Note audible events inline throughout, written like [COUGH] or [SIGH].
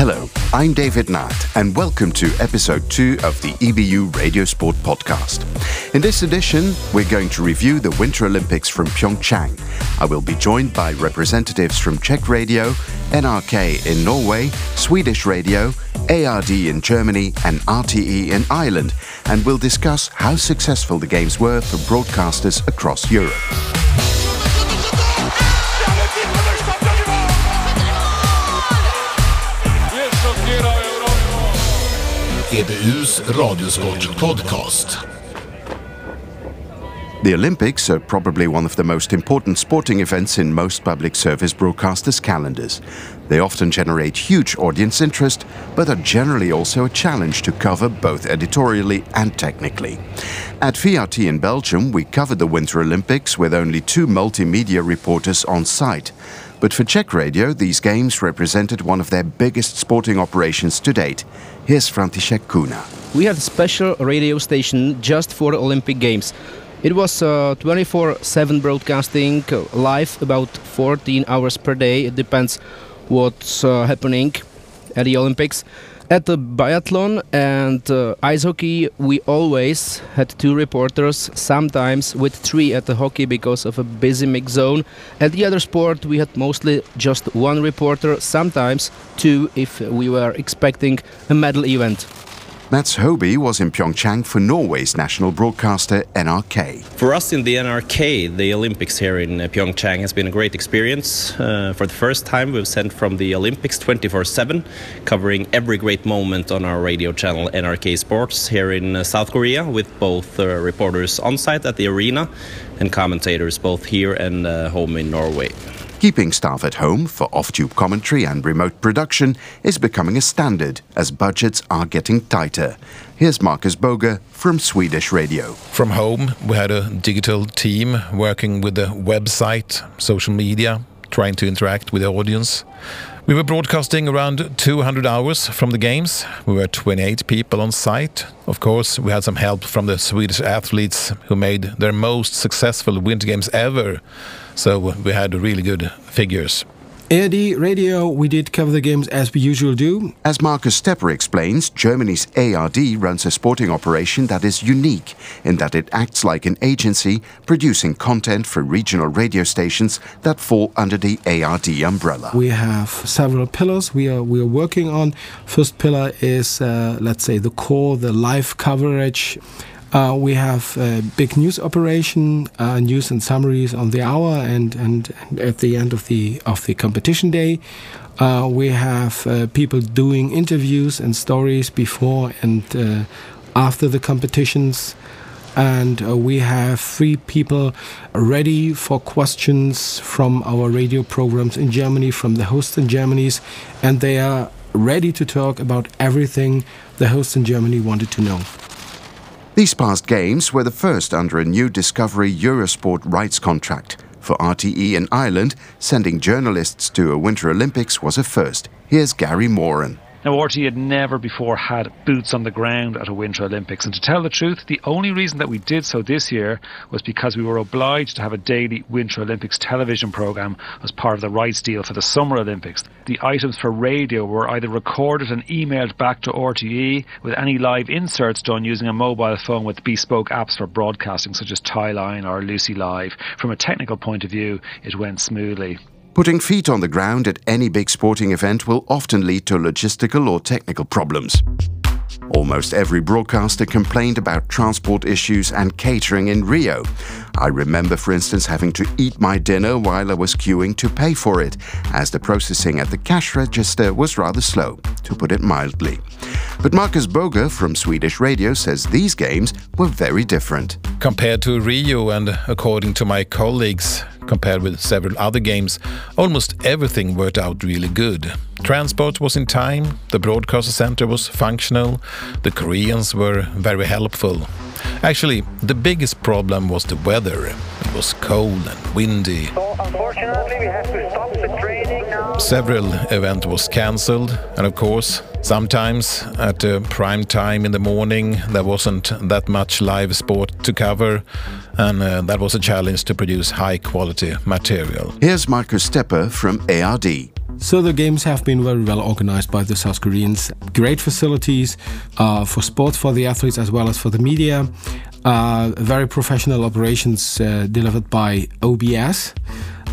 Hello, I'm David Natt, and welcome to episode 2 of the EBU Radio Sport podcast. In this edition, we're going to review the Winter Olympics from Pyeongchang. I will be joined by representatives from Czech Radio, NRK in Norway, Swedish Radio, ARD in Germany, and RTE in Ireland, and we'll discuss how successful the Games were for broadcasters across Europe. EBUs Radiosport Podcast. The Olympics are probably one of the most important sporting events in most public service broadcasters' calendars. They often generate huge audience interest, but are generally also a challenge to cover both editorially and technically. At VRT in Belgium, we covered the Winter Olympics with only two multimedia reporters on site. But for Czech Radio, these games represented one of their biggest sporting operations to date. Here's František Kuna. We had a special radio station just for the Olympic Games. It was 24 uh, 7 broadcasting uh, live about 14 hours per day. It depends what's uh, happening at the Olympics. At the biathlon and uh, ice hockey, we always had two reporters, sometimes with three at the hockey because of a busy mix zone. At the other sport, we had mostly just one reporter, sometimes two if we were expecting a medal event. Mats Hoby was in Pyeongchang for Norway's national broadcaster NRK. For us in the NRK, the Olympics here in uh, Pyeongchang has been a great experience. Uh, for the first time, we've sent from the Olympics 24 7, covering every great moment on our radio channel NRK Sports here in uh, South Korea, with both uh, reporters on site at the arena and commentators both here and uh, home in Norway. Keeping staff at home for off tube commentary and remote production is becoming a standard as budgets are getting tighter. Here's Marcus Boger from Swedish Radio. From home, we had a digital team working with the website, social media, trying to interact with the audience. We were broadcasting around 200 hours from the games. We were 28 people on site. Of course, we had some help from the Swedish athletes who made their most successful Winter Games ever. So we had really good figures. ARD Radio, we did cover the games as we usually do. As Marcus Stepper explains, Germany's ARD runs a sporting operation that is unique in that it acts like an agency producing content for regional radio stations that fall under the ARD umbrella. We have several pillars we are we are working on. First pillar is uh, let's say the core, the live coverage uh, we have a big news operation, uh, news and summaries on the hour, and, and, at the end of the of the competition day, uh, we have uh, people doing interviews and stories before and uh, after the competitions, and uh, we have three people ready for questions from our radio programs in Germany, from the hosts in Germany's, and they are ready to talk about everything the hosts in Germany wanted to know. These past games were the first under a new Discovery Eurosport rights contract. For RTE in Ireland, sending journalists to a Winter Olympics was a first. Here's Gary Moran. Now, RTE had never before had boots on the ground at a Winter Olympics. And to tell the truth, the only reason that we did so this year was because we were obliged to have a daily Winter Olympics television programme as part of the rights deal for the Summer Olympics. The items for radio were either recorded and emailed back to RTE with any live inserts done using a mobile phone with bespoke apps for broadcasting, such as Tieline or LUCI Live. From a technical point of view, it went smoothly. Putting feet on the ground at any big sporting event will often lead to logistical or technical problems. Almost every broadcaster complained about transport issues and catering in Rio. I remember, for instance, having to eat my dinner while I was queuing to pay for it, as the processing at the cash register was rather slow, to put it mildly. But Marcus Boger from Swedish Radio says these games were very different. Compared to Rio, and according to my colleagues, compared with several other games, almost everything worked out really good. Transport was in time, the broadcaster center was functional, the Koreans were very helpful. Actually, the biggest problem was the weather. It was cold and windy. So unfortunately, we have to stop the training now. Several events was cancelled, and of course, sometimes at the prime time in the morning there wasn't that much live sport to cover, and uh, that was a challenge to produce high quality material. Here's Marcus Stepper from ARD. So the games have been very well organized by the South Koreans. Great facilities uh, for sports for the athletes as well as for the media. Uh, very professional operations uh, delivered by OBS.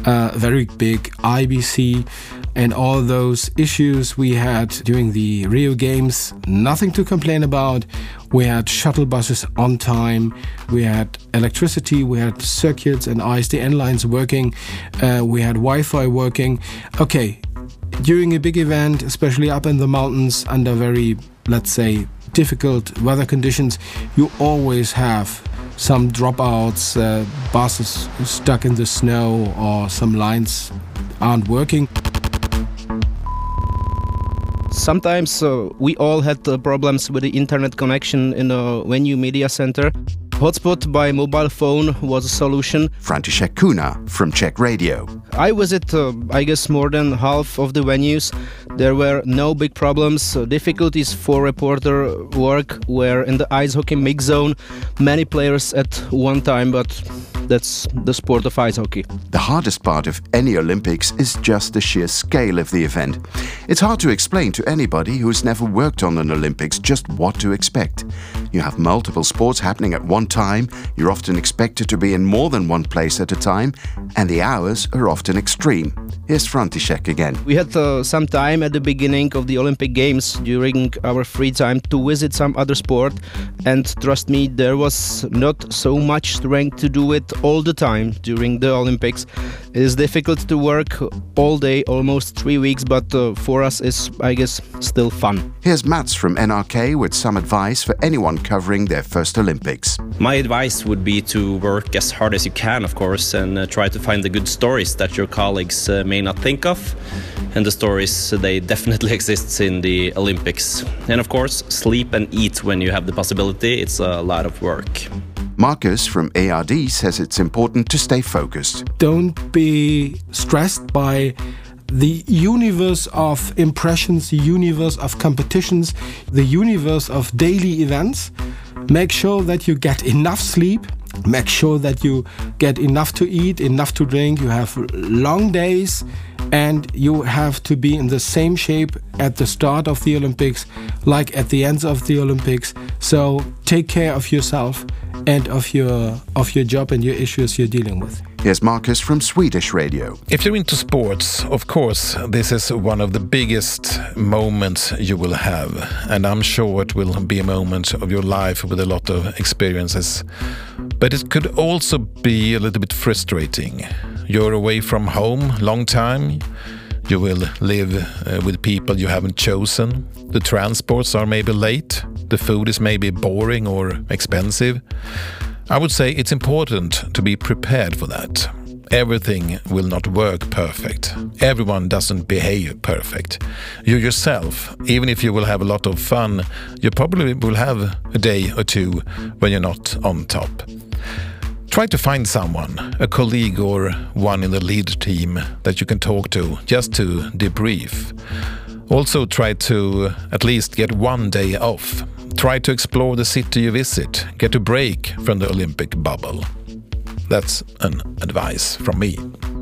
Uh, very big IBC and all those issues we had during the Rio Games, nothing to complain about. We had shuttle buses on time, we had electricity, we had circuits and ISDN lines working, uh, we had Wi Fi working. Okay, during a big event, especially up in the mountains under very, let's say, difficult weather conditions, you always have some dropouts, uh, buses stuck in the snow, or some lines aren't working. Sometimes uh, we all had uh, problems with the internet connection in a venue media center. Hotspot by mobile phone was a solution. František Kuna from Czech Radio. I visit, uh, I guess, more than half of the venues. There were no big problems. Difficulties for reporter work were in the ice hockey mix zone. Many players at one time, but that's the sport of ice hockey. The hardest part of any Olympics is just the sheer scale of the event. It's hard to explain to anybody who's never worked on an Olympics just what to expect. You have multiple sports happening at one time, you're often expected to be in more than one place at a time, and the hours are often extreme. Here's František again. We had uh, some time at the beginning of the Olympic Games during our free time to visit some other sport, and trust me, there was not so much strength to do it all the time during the Olympics. It is difficult to work all day, almost three weeks, but uh, for us is, I guess, still fun. Here's Mats from NRK with some advice for anyone covering their first Olympics. My advice would be to work as hard as you can, of course, and uh, try to find the good stories that your colleagues uh, may not think of. And the stories, uh, they [LAUGHS] definitely exist in the Olympics. And of course, sleep and eat when you have the possibility. It's a lot of work. Marcus from ARD says it's important to stay focused. Don't be stressed by the universe of impressions, the universe of competitions, the universe of daily events. Make sure that you get enough sleep. Make sure that you get enough to eat, enough to drink. You have long days and you have to be in the same shape at the start of the Olympics like at the end of the Olympics. So take care of yourself and of your of your job and your issues you're dealing with. Here's Marcus from Swedish Radio. If you're into sports, of course, this is one of the biggest moments you will have. And I'm sure it will be a moment of your life with a lot of experiences. But it could also be a little bit frustrating. You're away from home long time. You will live uh, with people you haven't chosen. The transports are maybe late. The food is maybe boring or expensive. I would say it's important to be prepared for that. Everything will not work perfect. Everyone doesn't behave perfect. You yourself, even if you will have a lot of fun, you probably will have a day or two when you're not on top. Try to find someone, a colleague or one in the lead team that you can talk to just to debrief. Also, try to at least get one day off. Try to explore the city you visit, get a break from the Olympic bubble. That's an advice from me.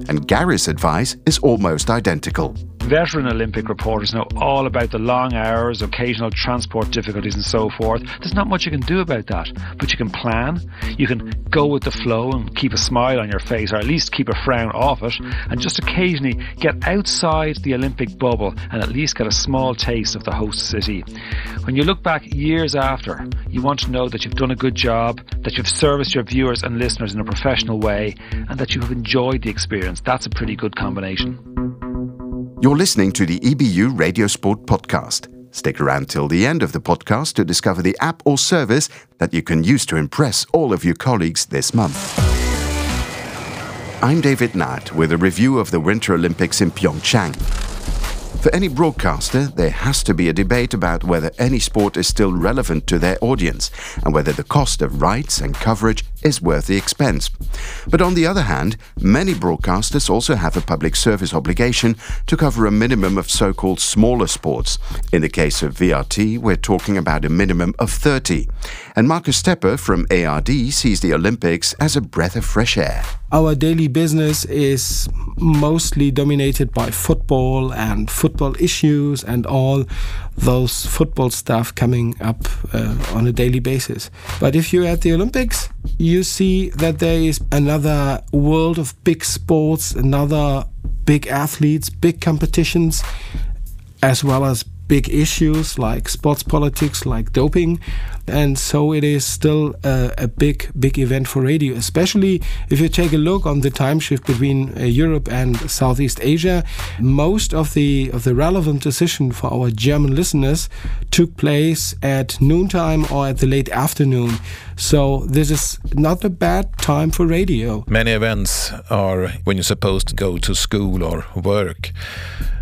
And Gary's advice is almost identical. Veteran Olympic reporters know all about the long hours, occasional transport difficulties, and so forth. There's not much you can do about that, but you can plan. You can go with the flow and keep a smile on your face, or at least keep a frown off it, and just occasionally get outside the Olympic bubble and at least get a small taste of the host city. When you look back years after, you want to know that you've done a good job, that you've serviced your viewers and listeners in a professional way, and that you have enjoyed the experience. That's a pretty good combination. You're listening to the EBU Radio Sport podcast. Stick around till the end of the podcast to discover the app or service that you can use to impress all of your colleagues this month. I'm David Natt with a review of the Winter Olympics in Pyeongchang. For any broadcaster, there has to be a debate about whether any sport is still relevant to their audience and whether the cost of rights and coverage is worth the expense. But on the other hand, many broadcasters also have a public service obligation to cover a minimum of so called smaller sports. In the case of VRT, we're talking about a minimum of 30. And Markus Stepper from ARD sees the Olympics as a breath of fresh air. Our daily business is mostly dominated by football and football issues and all those football stuff coming up uh, on a daily basis. But if you're at the Olympics, you see that there is another world of big sports, another big athletes, big competitions, as well as big issues like sports politics, like doping. And so it is still a, a, big, big event for radio, especially if you take a look on the time shift between uh, Europe and Southeast Asia. Most of the of the relevant decision for our German listeners took place at noontime or at the late afternoon. So this is not a bad time for radio. Many events are when you're supposed to go to school or work.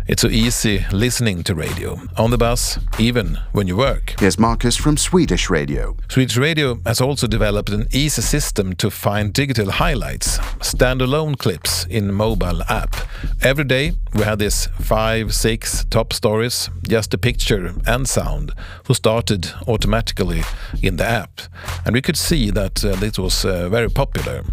It's so easy listening to radio on the bus, even when you work. Here's Marcus from Swedish Radio. Swedish Radio has also developed an easy system to find digital highlights, standalone clips in mobile app. Every day we had this five, six top stories, just a picture and sound, who started automatically in the app. And we could see that uh, this was uh, very popular.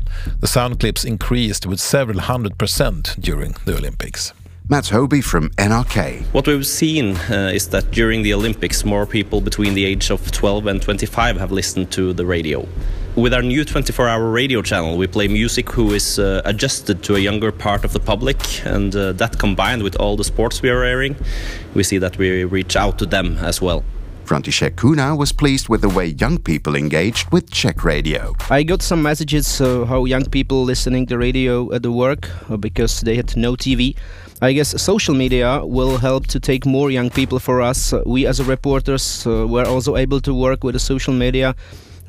The sound clips increased with several hundred percent during the Olympics. Mats Hobie from NRK. What we've seen uh, is that during the Olympics, more people between the age of 12 and 25 have listened to the radio. With our new 24 hour radio channel, we play music who is uh, adjusted to a younger part of the public, and uh, that combined with all the sports we are airing, we see that we reach out to them as well. František Kuna was pleased with the way young people engaged with Czech radio. I got some messages uh, how young people listening to radio at the work uh, because they had no TV. I guess social media will help to take more young people for us. We as reporters uh, were also able to work with the social media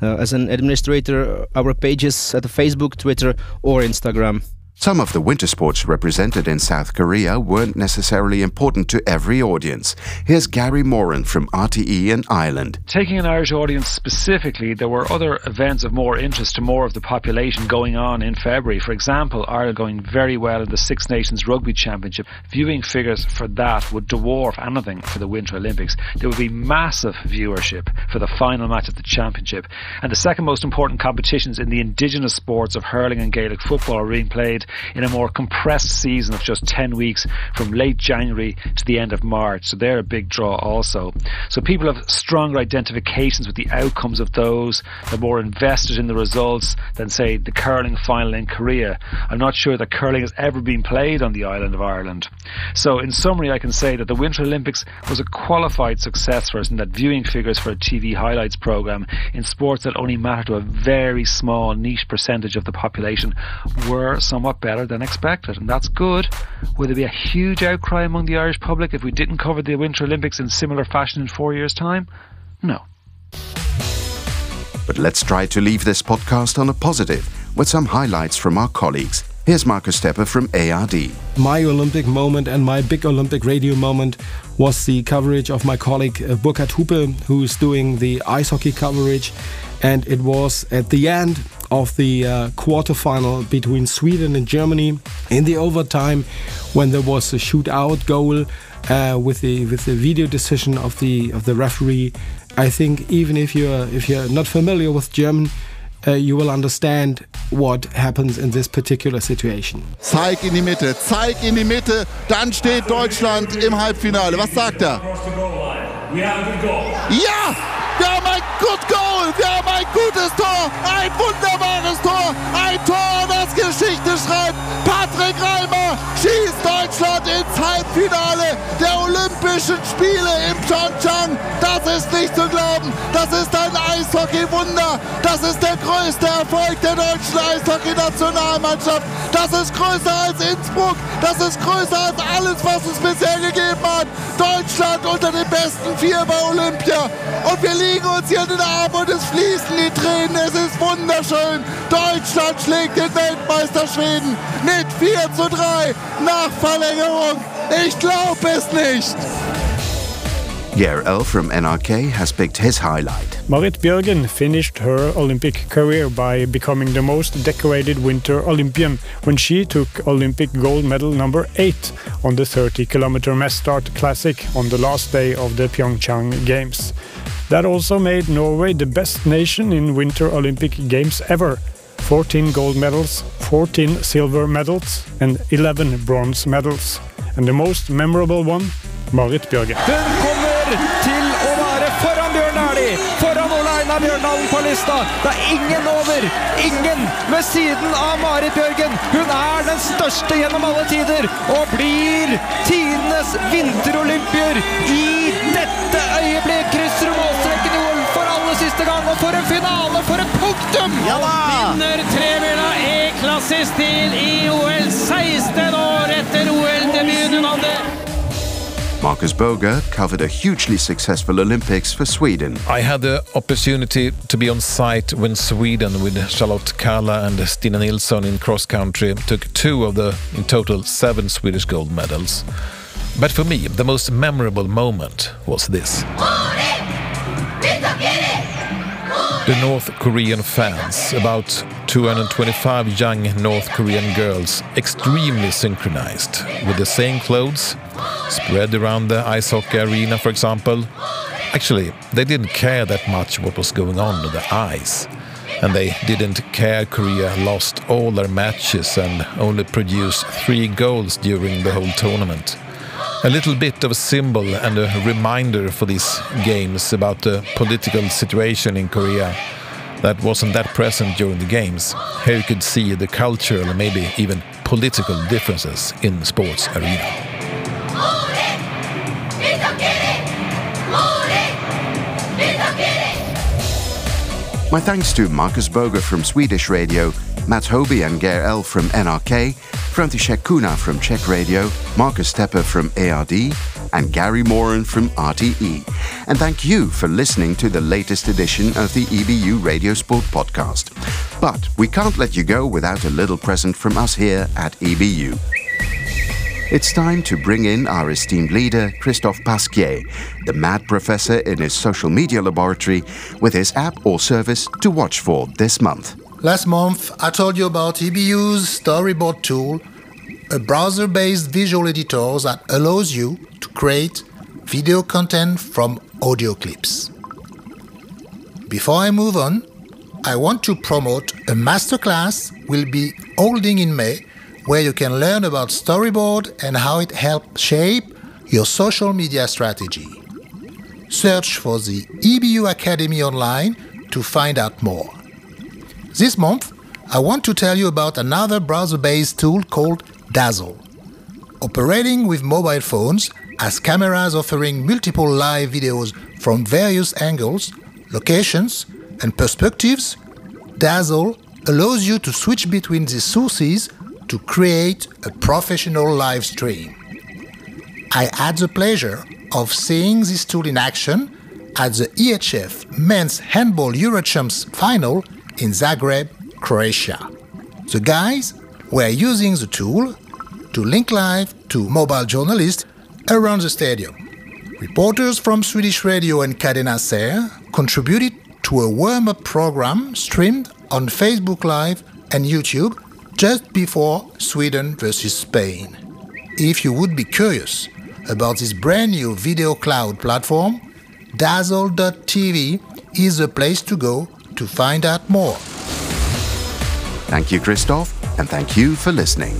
uh, as an administrator, our pages at Facebook, Twitter or Instagram. Some of the winter sports represented in South Korea weren't necessarily important to every audience. Here's Gary Moran from RTE in Ireland. Taking an Irish audience specifically, there were other events of more interest to more of the population going on in February. For example, Ireland going very well in the Six Nations Rugby Championship. Viewing figures for that would dwarf anything for the Winter Olympics. There would be massive viewership for the final match of the championship. And the second most important competitions in the indigenous sports of hurling and Gaelic football are being played in a more compressed season of just 10 weeks from late January to the end of March. So they're a big draw also. So people have stronger identifications with the outcomes of those. They're more invested in the results than, say, the curling final in Korea. I'm not sure that curling has ever been played on the island of Ireland. So, in summary, I can say that the Winter Olympics was a qualified success for us in that viewing figures for a TV highlights programme in sports that only matter to a very small niche percentage of the population were somewhat better than expected, and that's good. Will there be a huge outcry among the Irish public if we didn't cover the Winter Olympics in similar fashion in four years' time? No. But let's try to leave this podcast on a positive with some highlights from our colleagues. Here's Markus Stepper from ARD. My Olympic moment and my big Olympic radio moment was the coverage of my colleague uh, Burkhard Hupe, who's doing the ice hockey coverage. And it was at the end of the uh, quarterfinal between Sweden and Germany in the overtime when there was a shootout goal uh, with the with the video decision of the of the referee. I think even if you're if you're not familiar with German, uh, you will understand what happens in this particular situation. Zeig in die Mitte, zeig in die Mitte, dann steht Deutschland im Halbfinale. Was sagt er? Ja! Wir haben ein gutes Tor! Ein wunderbares Tor! Ein Tor, das Geschichte schreibt! Patrick Reimer schießt Deutschland ins Halbfinale der Olympischen Spiele im Pyeongchang. Das ist nicht zu glauben. Das ist ein Eishockey-Wunder. Das ist der größte Erfolg der deutschen Eishockey-Nationalmannschaft. Das ist größer als Innsbruck. Das ist größer als alles, was es bisher gegeben hat. Deutschland unter den besten vier bei Olympia. Und wir liegen uns hier in den Armen und es fließen die Tränen. Es ist wunderschön. Deutschland schlägt den Weltmeister Schweden mit 4 zu 3 nach Verlängerung. Ich glaube es nicht. Geir L from NRK has picked his highlight. Marit Bjørgen finished her Olympic career by becoming the most decorated Winter Olympian when she took Olympic gold medal number 8 on the 30 kilometer mass start classic on the last day of the Pyeongchang Games. That also made Norway the best nation in Winter Olympic Games ever. 14 gold medals, 14 silver medals, and 11 bronze medals. And the most memorable one, Marit Bjørgen. Kommer til å være foran Bjørn Dæhlie, foran Ole Einar Bjørndalen på lista. Det er ingen over, ingen ved siden av Marit Bjørgen. Hun er den største gjennom alle tider, og blir tidenes vinterolympier i dette øyeblikk. Krysser målstreken i OL for aller siste gang, og for en finale, for et punktum! Ja da! Vinner tremila E-klassestil i OL 16 år etter hadde. Marcus Boger covered a hugely successful Olympics for Sweden. I had the opportunity to be on site when Sweden, with Charlotte Kalla and Stina Nilsson in cross country, took two of the in total seven Swedish gold medals. But for me, the most memorable moment was this. The North Korean fans, about 225 young North Korean girls, extremely synchronized, with the same clothes, spread around the ice hockey arena, for example. Actually, they didn't care that much what was going on on the ice. And they didn't care Korea lost all their matches and only produced three goals during the whole tournament. A little bit of a symbol and a reminder for these games about the political situation in Korea that wasn't that present during the games. Here you could see the cultural and maybe even political differences in the sports arena. My thanks to Marcus Boger from Swedish Radio, Matt Hobie and Geir L from NRK, František Kuna from Czech Radio, Marcus Stepper from ARD, and Gary Moran from RTE. And thank you for listening to the latest edition of the EBU Radio Sport podcast. But we can't let you go without a little present from us here at EBU. It's time to bring in our esteemed leader, Christophe Pasquier, the mad professor in his social media laboratory, with his app or service to watch for this month. Last month, I told you about EBU's storyboard tool, a browser based visual editor that allows you to create video content from audio clips. Before I move on, I want to promote a masterclass we'll be holding in May where you can learn about storyboard and how it helps shape your social media strategy. Search for the EBU Academy online to find out more. This month, I want to tell you about another browser based tool called Dazzl. Operating with mobile phones as cameras offering multiple live videos from various angles, locations, and perspectives, Dazzl allows you to switch between these sources to create a professional live stream. I had the pleasure of seeing this tool in action at the EHF Men's Handball Eurochamps final in Zagreb, Croatia. The guys were using the tool to link live to mobile journalists around the stadium. Reporters from Swedish Radio and Cadena Ser contributed to a warm up program streamed on Facebook Live and YouTube just before Sweden versus Spain. If you would be curious about this brand new video cloud platform, Dazzl.tv is the place to go to find out more. Thank you, Christoph, and thank you for listening.